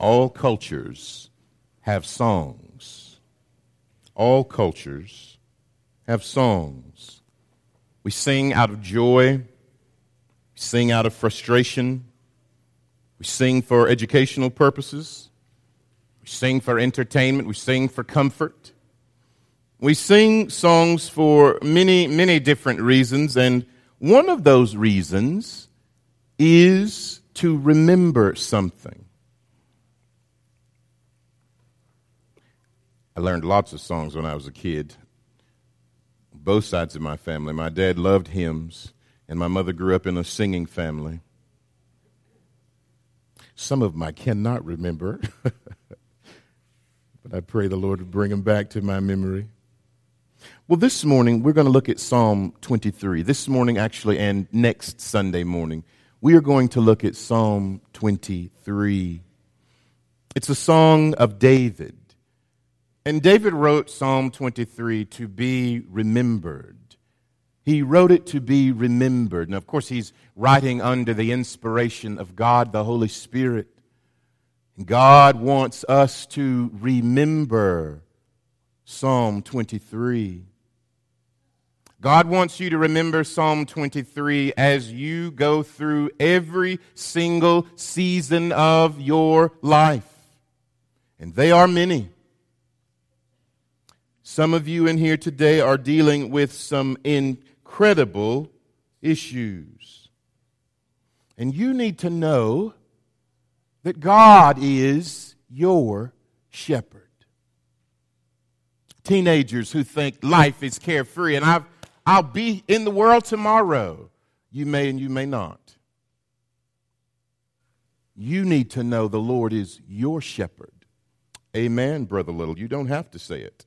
All cultures have songs. All cultures have songs. We sing out of joy, we sing out of frustration, we sing for educational purposes, we sing for entertainment, we sing for comfort. We sing songs for many, many different reasons, and one of those reasons is to remember something. I learned lots of songs when I was a kid. Both sides of my family. My dad loved hymns, and my mother grew up in a singing family. Some of them I cannot remember, but I pray the Lord would bring them back to my memory. Well, this morning we're going to look at Psalm 23. This morning, actually, and next Sunday morning, we are going to look at Psalm 23. It's a song of David. And David wrote Psalm 23 to be remembered. He wrote it to be remembered. And of course, he's writing under the inspiration of God, the Holy Spirit. And God wants us to remember Psalm 23. God wants you to remember Psalm 23 as you go through every single season of your life. And they are many. Some of you in here today are dealing with some incredible issues. And you need to know that God is your shepherd teenagers who think life is carefree and I've, I'll be in the world tomorrow. You may and you may not. You need to know the Lord is your shepherd. Amen, Brother Little. You don't have to say it.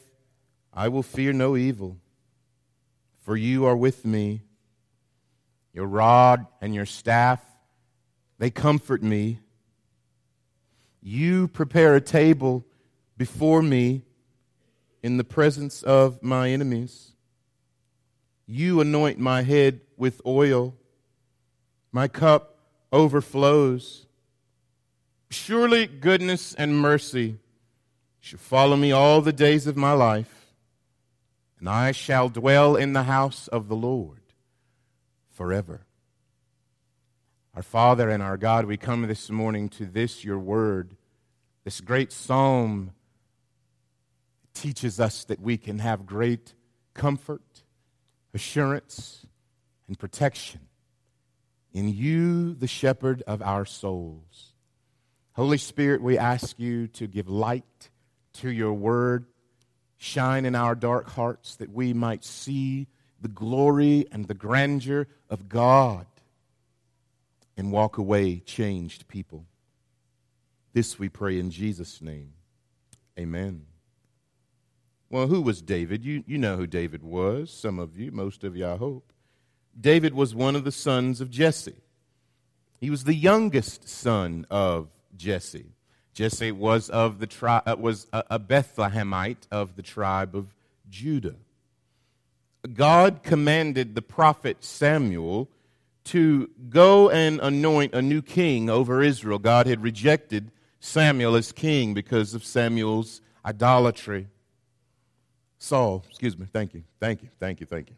I will fear no evil, for you are with me. Your rod and your staff, they comfort me. You prepare a table before me in the presence of my enemies. You anoint my head with oil, my cup overflows. Surely goodness and mercy shall follow me all the days of my life, and I shall dwell in the house of the Lord forever. Our Father and our God, we come this morning to this, your word, this great psalm teaches us that we can have great comfort, assurance, and protection in you, the shepherd of our souls. Holy Spirit, we ask you to give light to your word, shine in our dark hearts that we might see the glory and the grandeur of God and walk away changed people. This we pray in Jesus' name. Amen. Well, who was David? You, you know who David was, some of you, most of you, I hope. David was one of the sons of Jesse. He was the youngest son of Jesse. Jesse was of the tri- uh, was a, a Bethlehemite of the tribe of Judah. God commanded the prophet Samuel to go and anoint a new king over Israel. God had rejected Samuel as king because of Samuel's idolatry. Saul, excuse me, thank you, thank you, thank you, thank you.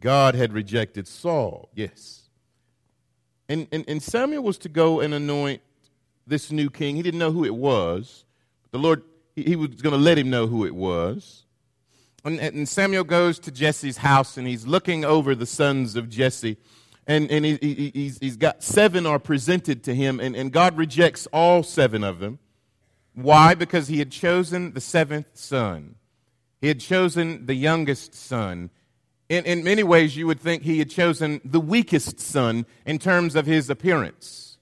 God had rejected Saul, yes. And, and, and Samuel was to go and anoint this new king. He didn't know who it was. The Lord, he, he was going to let him know who it was. And, and, Samuel goes to Jesse's house and he's looking over the sons of Jesse. And, and he, he, he's, he's got seven are presented to him, and, and God rejects all seven of them. Why? Because he had chosen the seventh son. He had chosen the youngest son. In, in many ways, you would think he had chosen the weakest son in terms of his appearance.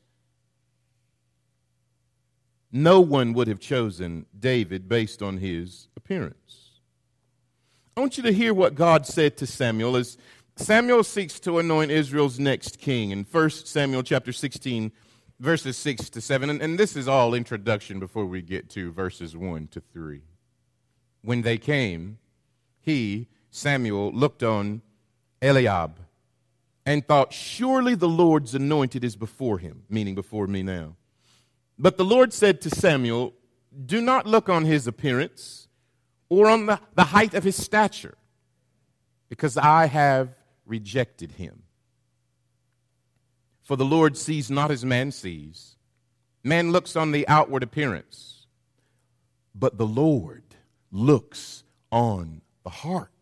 No one would have chosen David based on his appearance. I want you to hear what God said to Samuel as Samuel seeks to anoint Israel's next king in 1 Samuel chapter 16, verses 6 to 7. And, and this is all introduction before we get to verses 1 to 3. When they came, he, Samuel, looked on Eliab and thought, Surely the Lord's anointed is before him, meaning before me now. But the Lord said to Samuel, Do not look on his appearance or on the, the height of his stature, because I have rejected him. For the Lord sees not as man sees. Man looks on the outward appearance, but the Lord looks on the heart.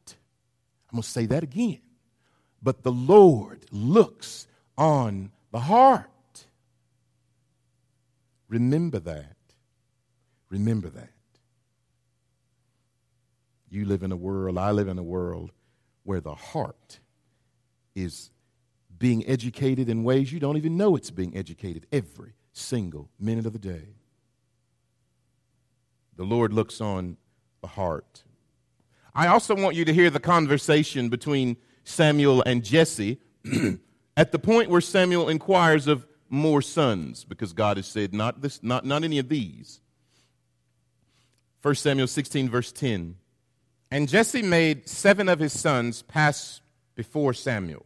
I'm going to say that again. But the Lord looks on the heart. Remember that. Remember that. You live in a world, I live in a world where the heart is being educated in ways you don't even know it's being educated every single minute of the day. The Lord looks on the heart. I also want you to hear the conversation between Samuel and Jesse at the point where Samuel inquires of more sons, because God has said, not, this, not, not any of these. 1 Samuel 16, verse 10. And Jesse made seven of his sons pass before Samuel.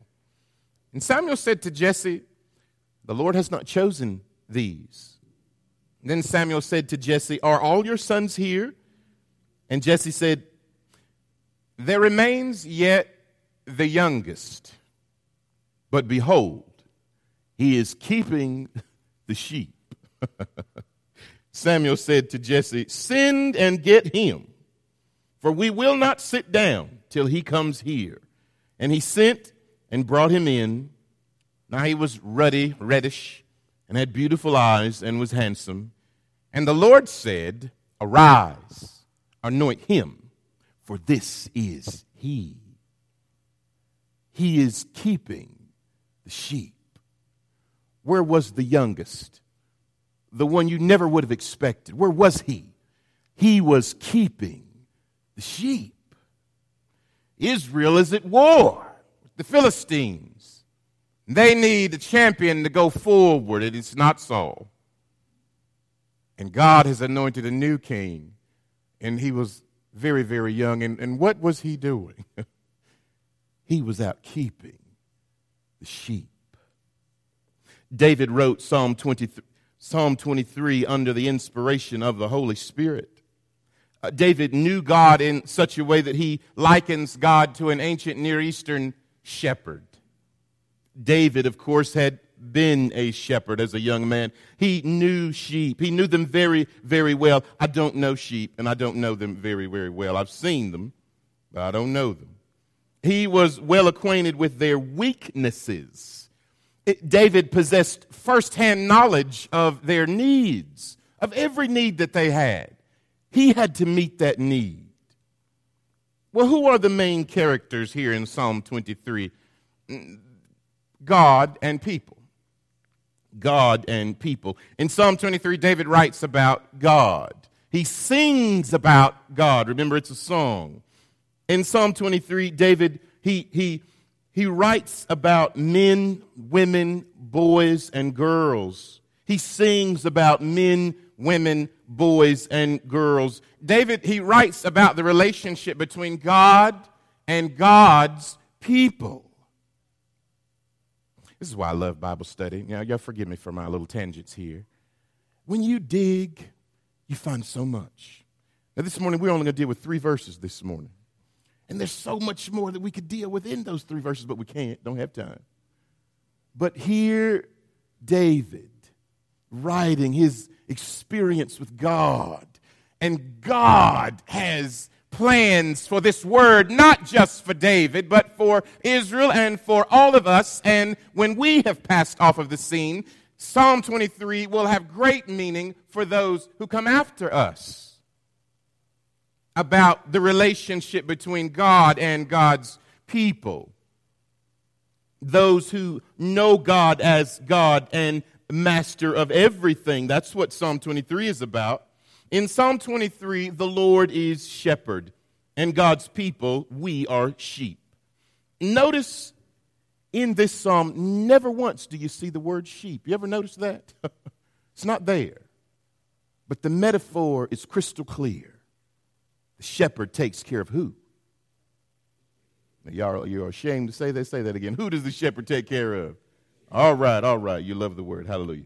And Samuel said to Jesse, The Lord has not chosen these. Then Samuel said to Jesse, Are all your sons here? And Jesse said, There remains yet the youngest, but behold, he is keeping the sheep. Samuel said to Jesse, Send and get him for we will not sit down till he comes here. And he sent and brought him in. Now he was ruddy, reddish, and had beautiful eyes, and was handsome. And the Lord said, Arise, anoint him, for this is he. He is keeping the sheep. Where was the youngest? The one you never would have expected. Where was he? He was keeping the sheep. Israel is at war with the Philistines. They need a champion to go forward, and it's not Saul. And God has anointed a new king, and he was very, very young. And, and what was he doing? he was out keeping the sheep. David wrote Psalm 23, Psalm 23 under the inspiration of the Holy Spirit. Uh, David knew God in such a way that he likens God to an ancient Near Eastern shepherd. David, of course, had been a shepherd as a young man. He knew sheep. He knew them very, very well. I don't know sheep, and I don't know them very, very well. I've seen them, but I don't know them. He was well acquainted with their weaknesses. It, David possessed firsthand knowledge of their needs, of every need that they had. He had to meet that need. Well, who are the main characters here in Psalm 23? Mm, God and people. God and people. In Psalm 23, David writes about God. He sings about God. Remember, it's a song. In Psalm 23, David, he, he, he writes about men, women, boys, and girls. He sings about men, women, boys, and girls. David, he writes about the relationship between God and God's people. This is why I love Bible study. Now, y'all forgive me for my little tangents here. When you dig, you find so much. Now, this morning, we're only going to deal with three verses this morning. And there's so much more that we could deal with in those three verses, but we can't, don't have time. But here, David writing his experience with God. And God has plans for this word, not just for David, but for Israel and for all of us. And when we have passed off of the scene, Psalm 23 will have great meaning for those who come after us about the relationship between God and God's people. Those who know God as God and master of everything. That's what Psalm 23 is about. In Psalm 23, the Lord is shepherd, and God's people, we are sheep. Notice in this psalm, never once do you see the word sheep. You ever notice that? it's not there. But the metaphor is crystal clear. The shepherd takes care of who? Y'all, you're ashamed to say that. Say that again. Who does the shepherd take care of? All right, all right. You love the word. Hallelujah.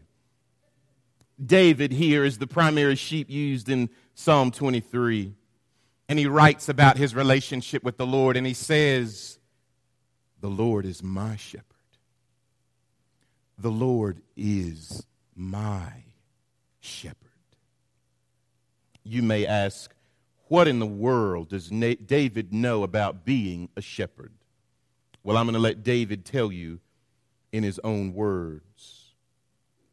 David here is the primary sheep used in Psalm 23. And he writes about his relationship with the Lord, and he says, The Lord is my shepherd. The Lord is my shepherd. You may ask, what in the world does David know about being a shepherd? Well, I'm going to let David tell you in his own words.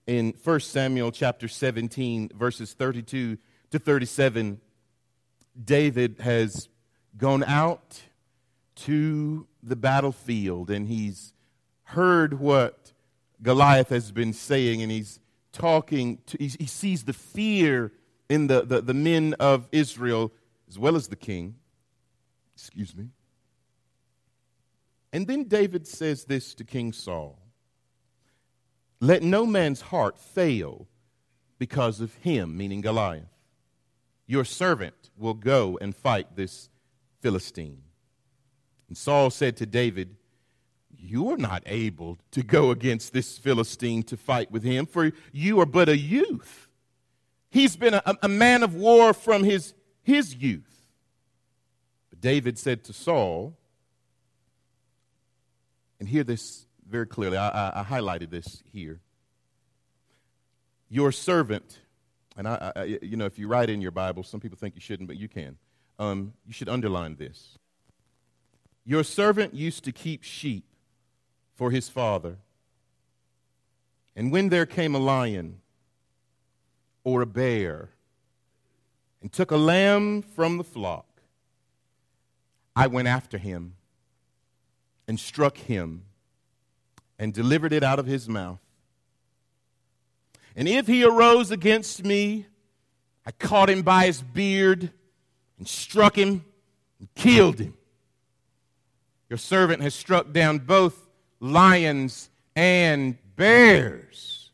In 1 Samuel chapter 17, verses 32 to 37, David has gone out to the battlefield and he's heard what Goliath has been saying and he's talking, to, he, he sees the fear in the, the, the men of Israel as well as the king. Excuse me. And then David says this to King Saul Let no man's heart fail because of him, meaning Goliath. Your servant will go and fight this Philistine. And Saul said to David, You are not able to go against this Philistine to fight with him, for you are but a youth. He's been a, a man of war from his, his youth. But David said to Saul, and hear this very clearly. I, I, I highlighted this here. Your servant, and I, I, you know, if you write in your Bible, some people think you shouldn't, but you can. Um, you should underline this. Your servant used to keep sheep for his father. And when there came a lion or a bear and took a lamb from the flock, I went after him and struck him and delivered it out of his mouth. And if he arose against me, I caught him by his beard and struck him and killed him. Your servant has struck down both lions and bears.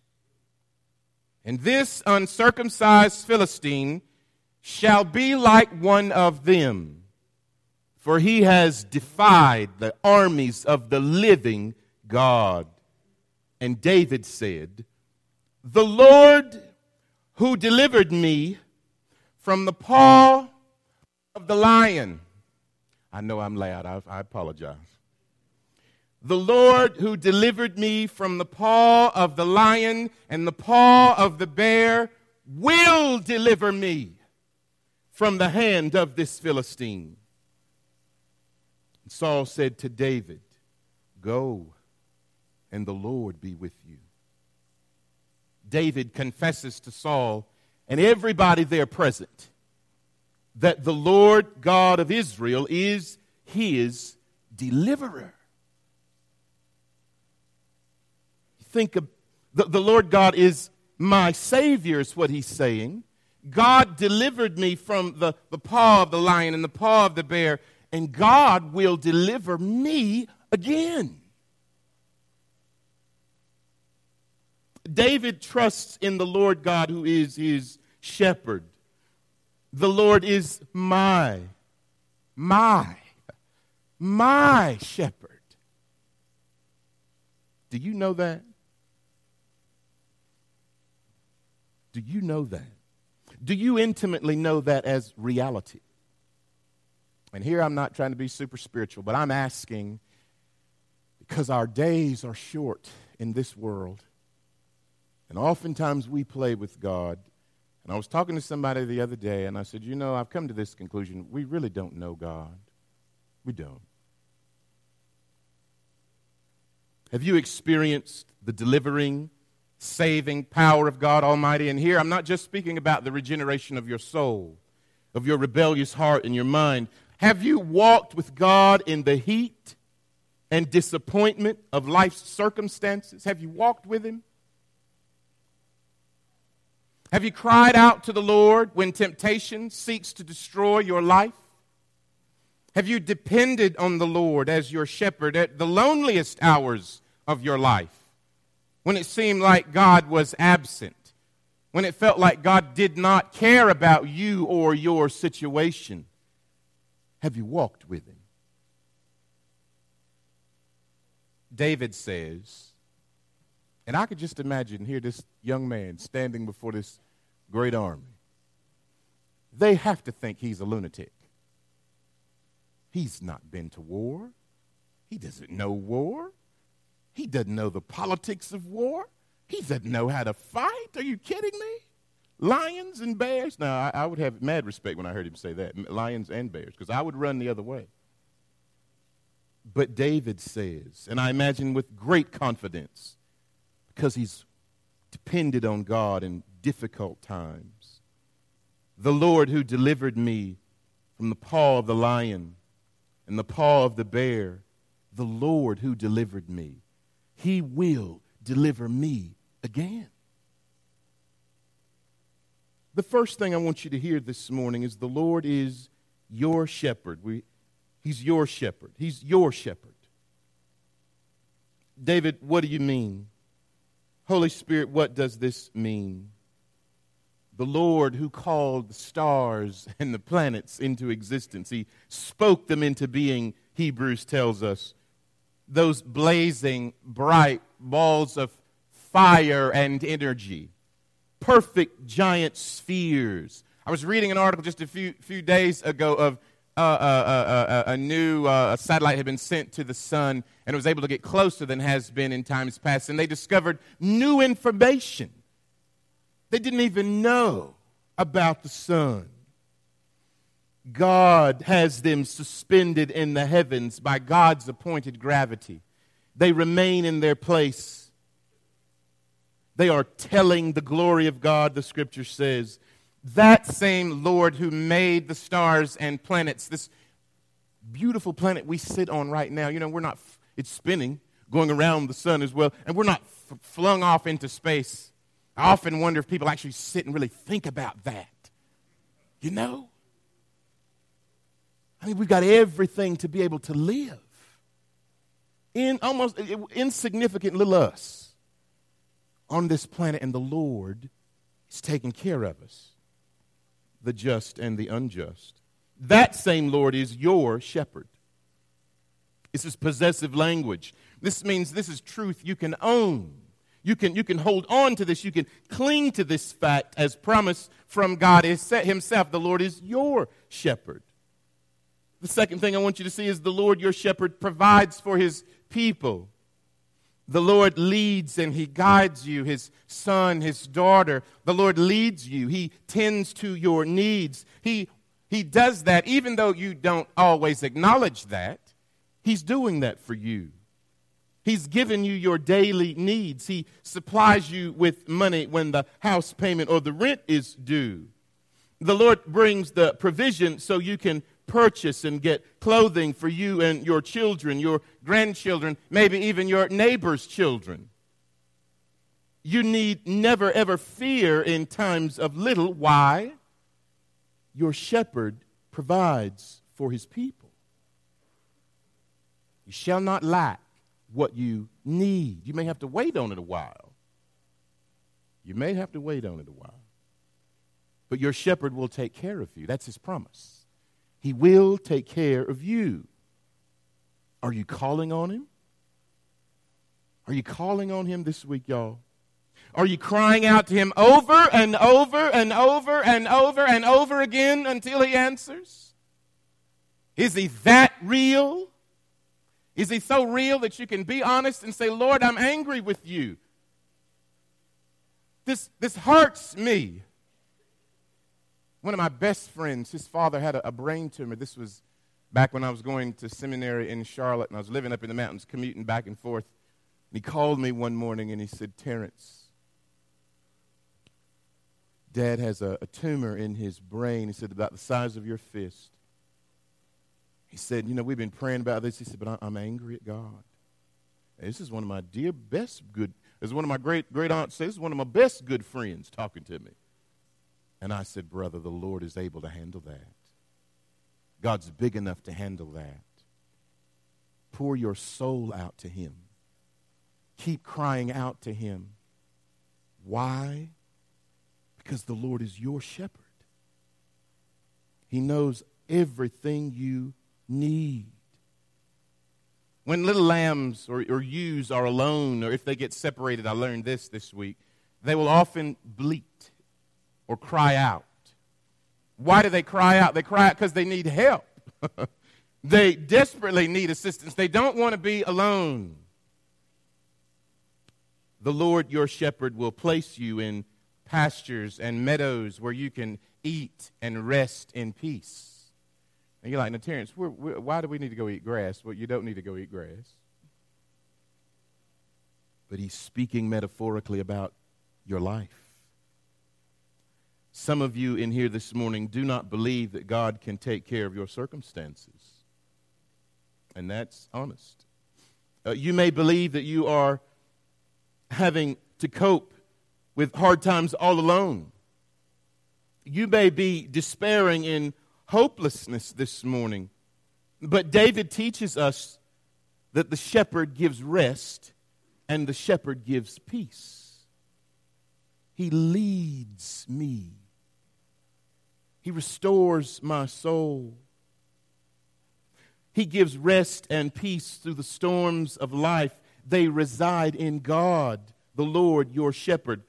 And this uncircumcised Philistine shall be like one of them for he has defied the armies of the living God. And David said, The Lord who delivered me from the paw of the lion. I know I'm loud, I, I apologize. The Lord who delivered me from the paw of the lion and the paw of the bear will deliver me from the hand of this Philistine. Saul said to David, Go, and the Lord be with you. David confesses to Saul and everybody there present that the Lord God of Israel is his deliverer. Think of the, the Lord God is my Savior, is what he's saying. God delivered me from the, the paw of the lion and the paw of the bear and God will deliver me again. David trusts in the Lord God who is his shepherd. The Lord is my, my, my shepherd. Do you know that? Do you know that? Do you intimately know that as reality? And here I'm not trying to be super spiritual, but I'm asking because our days are short in this world. And oftentimes we play with God. And I was talking to somebody the other day, and I said, You know, I've come to this conclusion. We really don't know God. We don't. Have you experienced the delivering, saving power of God Almighty? And here I'm not just speaking about the regeneration of your soul, of your rebellious heart and your mind, have you walked with God in the heat and disappointment of life's circumstances? Have you walked with Him? Have you cried out to the Lord when temptation seeks to destroy your life? Have you depended on the Lord as your shepherd at the loneliest hours of your life? When it seemed like God was absent? When it felt like God did not care about you or your situation? Have you walked with Him? David says, and I could just imagine here this young man standing before this great army. They have to think he's a lunatic. He's not been to war. He doesn't know war. He doesn't know the politics of war. He doesn't know how to fight. Are you kidding me? Lions and bears? Now, I, I would have mad respect when I heard him say that lions and bears, because I would run the other way. But David says, and I imagine with great confidence, because he's depended on God in difficult times. The Lord who delivered me from the paw of the lion and the paw of the bear, the Lord who delivered me. He will deliver me again. The first thing I want you to hear this morning is the Lord is your shepherd. We, he's your shepherd. He's your shepherd. David, what do you mean? Holy Spirit, what does this mean? The Lord who called the stars and the planets into existence. He spoke them into being, Hebrews tells us. Those blazing, bright balls of fire and energy, perfect giant spheres. I was reading an article just a few, few days ago of uh, uh, uh, uh a new uh, satellite had been sent to the sun and it was able to get closer than has been in times past. And they discovered new information they didn't even know about the sun. God has them suspended in the heavens by God's appointed gravity. They remain in their place. They are telling the glory of God, the scripture says. That same Lord who made the stars and planets, this beautiful planet we sit on right now, you know, we're not, it's spinning, going around the sun as well, and we're not f- flung off into space. I often wonder if people actually sit and really think about that. You know? I mean, we've got everything to be able to live. In almost eh, eh, insignificant little us on this planet, and the Lord is taking care of us, the just and the unjust. That same Lord is your shepherd. This is possessive language. This means this is truth you can own. You can, you can hold on to this. You can cling to this fact as promised from God Himself. The Lord is your shepherd. The second thing I want you to see is the Lord, your shepherd, provides for His people. The Lord leads and He guides you, His son, His daughter. The Lord leads you. He tends to your needs. He, he does that even though you don't always acknowledge that. He's doing that for you. He's given you your daily needs. He supplies you with money when the house payment or the rent is due. The Lord brings the provision so you can purchase and get clothing for you and your children, your grandchildren, maybe even your neighbor's children. You need never ever fear in times of little. Why? Your shepherd provides for his people. You shall not lack what you need. You may have to wait on it a while. You may have to wait on it a while. But your shepherd will take care of you. That's his promise. He will take care of you. Are you calling on him? Are you calling on him this week, y'all? Are you crying out to him over and over and over and over and over again until he answers? Is he that real? Is he so real that you can be honest and say, Lord, I'm angry with you? This, this hurts me. One of my best friends, his father had a, a brain tumor. This was back when I was going to seminary in Charlotte and I was living up in the mountains, commuting back and forth. And he called me one morning and he said, Terrence, Dad has a, a tumor in his brain. He said, about the size of your fist. He said, You know, we've been praying about this. He said, But I'm angry at God. And this is one of my dear, best good, is one of my great, great aunts, says, this is one of my best good friends talking to me. And I said, Brother, the Lord is able to handle that. God's big enough to handle that. Pour your soul out to Him. Keep crying out to Him. Why? Because the Lord is your shepherd. He knows everything you need. When little lambs or, or ewes are alone, or if they get separated, I learned this this week, they will often bleat or cry out. Why do they cry out? They cry out because they need help. they desperately need assistance. They don't want to be alone. The Lord your shepherd will place you in pastures and meadows where you can eat and rest in peace. And you're like, now, Terrence, we're, we're, why do we need to go eat grass? Well, you don't need to go eat grass. But he's speaking metaphorically about your life. Some of you in here this morning do not believe that God can take care of your circumstances. And that's honest. Uh, you may believe that you are having to cope with hard times all alone. You may be despairing in hopelessness this morning. But David teaches us that the shepherd gives rest and the shepherd gives peace. He leads me, He restores my soul. He gives rest and peace through the storms of life. They reside in God, the Lord, your shepherd.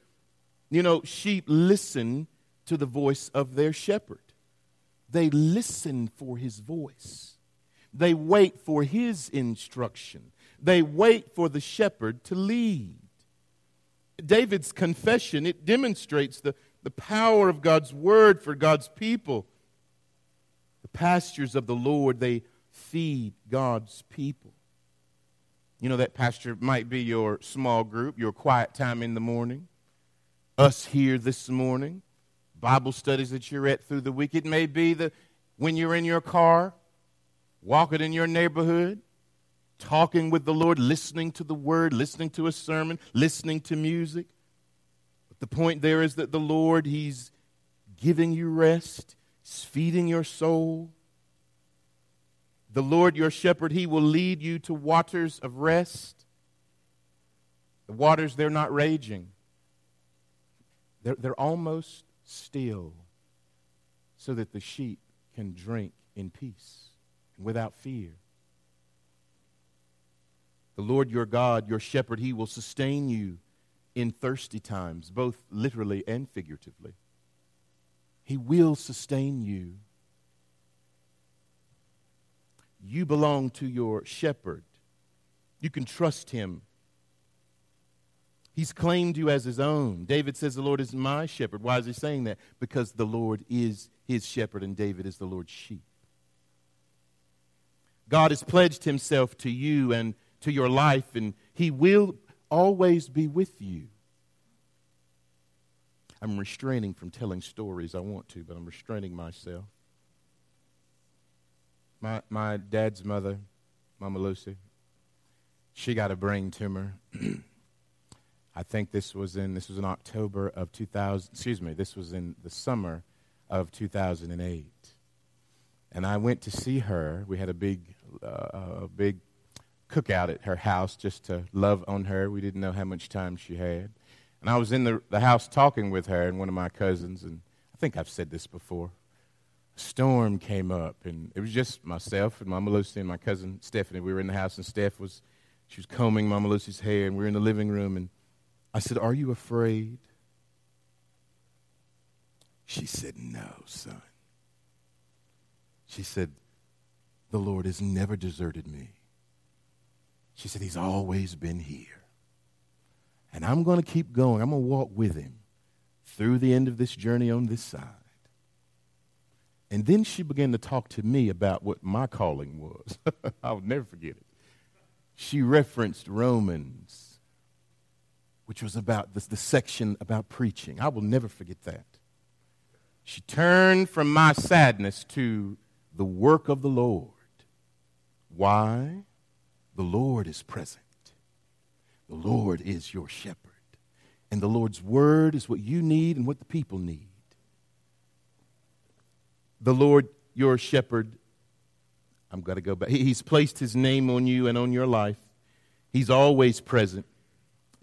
You know, sheep listen to the voice of their shepherd. They listen for his voice. They wait for his instruction. They wait for the shepherd to lead. David's confession, it demonstrates the, the power of God's word for God's people. The pastures of the Lord, they feed God's people. You know, that pasture might be your small group, your quiet time in the morning. Us here this morning. Bible studies that you're at through the week. It may be that when you're in your car, walking in your neighborhood, talking with the Lord, listening to the word, listening to a sermon, listening to music. But the point there is that the Lord, He's giving you rest, He's feeding your soul. The Lord, your shepherd, He will lead you to waters of rest. The waters, they're not raging, they're, they're almost still so that the sheep can drink in peace and without fear. The Lord your God, your shepherd, he will sustain you in thirsty times, both literally and figuratively. He will sustain you. You belong to your shepherd. You can trust him He's claimed you as his own. David says, The Lord is my shepherd. Why is he saying that? Because the Lord is his shepherd and David is the Lord's sheep. God has pledged himself to you and to your life, and he will always be with you. I'm restraining from telling stories. I want to, but I'm restraining myself. My, my dad's mother, Mama Lucy, she got a brain tumor. I think this was in this was in October of 2000. Excuse me, this was in the summer of 2008, and I went to see her. We had a big, uh, big cookout at her house just to love on her. We didn't know how much time she had, and I was in the the house talking with her and one of my cousins, and I think I've said this before. A storm came up, and it was just myself and Mama Lucy and my cousin Stephanie. We were in the house, and Steph was she was combing Mama Lucy's hair, and we were in the living room, and I said, Are you afraid? She said, No, son. She said, The Lord has never deserted me. She said, He's always been here. And I'm going to keep going. I'm going to walk with Him through the end of this journey on this side. And then she began to talk to me about what my calling was. I'll never forget it. She referenced Romans which was about the, the section about preaching. I will never forget that. She turned from my sadness to the work of the Lord. Why? The Lord is present. The Lord is your shepherd. And the Lord's word is what you need and what the people need. The Lord, your shepherd, I'm going to go back. He's placed his name on you and on your life. He's always present.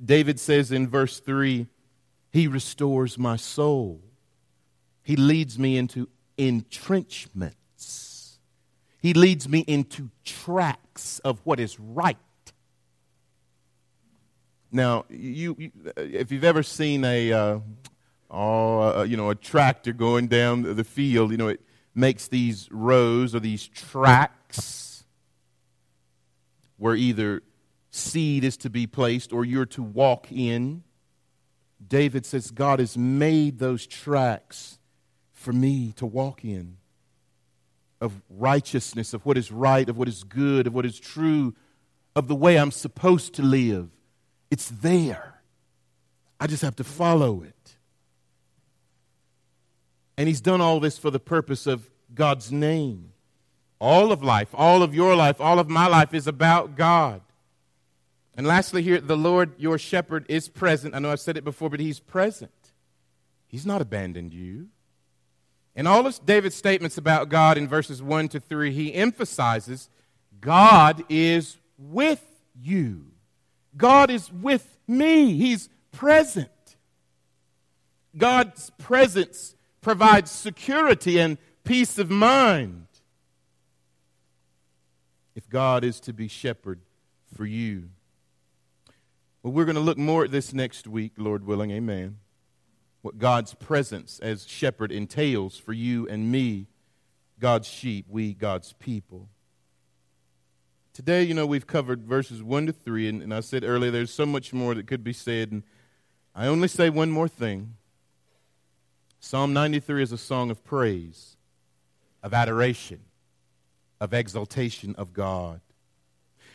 David says in verse 3 He restores my soul. He leads me into entrenchments. He leads me into tracks of what is right. Now, you, you if you've ever seen a, uh, oh, uh, you know, a tractor going down the field, you know, it makes these rows or these tracks where either seed is to be placed or you're to walk in. David says, God has made those tracks for me to walk in of righteousness, of what is right, of what is good, of what is true, of the way I'm supposed to live. It's there. I just have to follow it. And he's done all this for the purpose of God's name. All of life, all of your life, all of my life is about God. And lastly, here, the Lord, your shepherd, is present. I know I've said it before, but he's present. He's not abandoned you. In all of David's statements about God in verses 1 to 3, he emphasizes God is with you. God is with me. He's present. God's presence provides security and peace of mind. If God is to be shepherd for you. Well, we're going to look more at this next week, Lord willing. Amen what God's presence as shepherd entails for you and me, God's sheep, we, God's people. Today, you know, we've covered verses 1 to 3, and, and I said earlier there's so much more that could be said, and I only say one more thing. Psalm 93 is a song of praise, of adoration, of exaltation of God.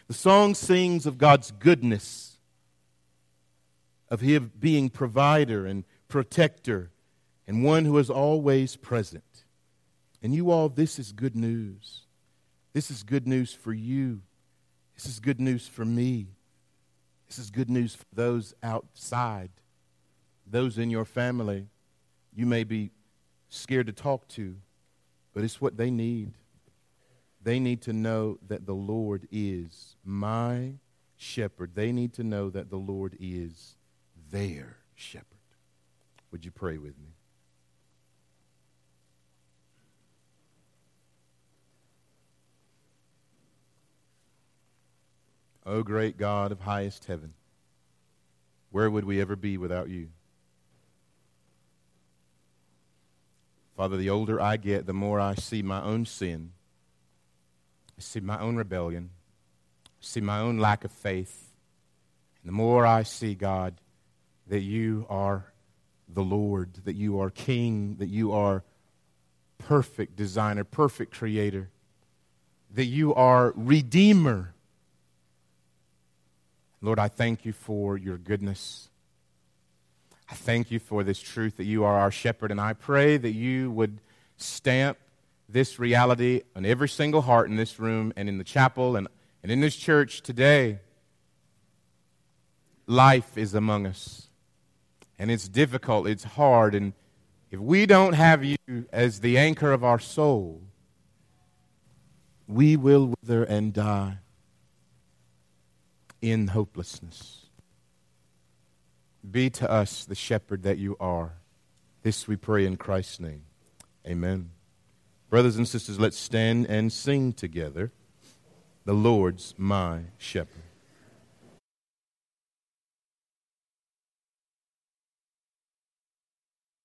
The song sings of God's goodness, of Him being provider and protector, and one who is always present. And you all, this is good news. This is good news for you. This is good news for me. This is good news for those outside, those in your family. You may be scared to talk to, but it's what they need. They need to know that the Lord is my shepherd. They need to know that the Lord is their shepherd. Would you pray with me? O great God of highest heaven, where would we ever be without you? Father, the older I get, the more I see my own sin. I see my own rebellion. I see my own lack of faith. And the more I see, God, that you are the Lord, that you are King, that you are perfect designer, perfect creator, that you are Redeemer. Lord, I thank you for your goodness. I thank you for this truth that you are our shepherd, and I pray that you would stamp this reality on every single heart in this room and in the chapel and, and in this church today. Life is among us and it's difficult, it's hard, and if we don't have you as the anchor of our soul, we will wither and die in hopelessness. Be to us the shepherd that you are. This we pray in Christ's name. Amen. Brothers and sisters, let's stand and sing together. The Lord's my shepherd.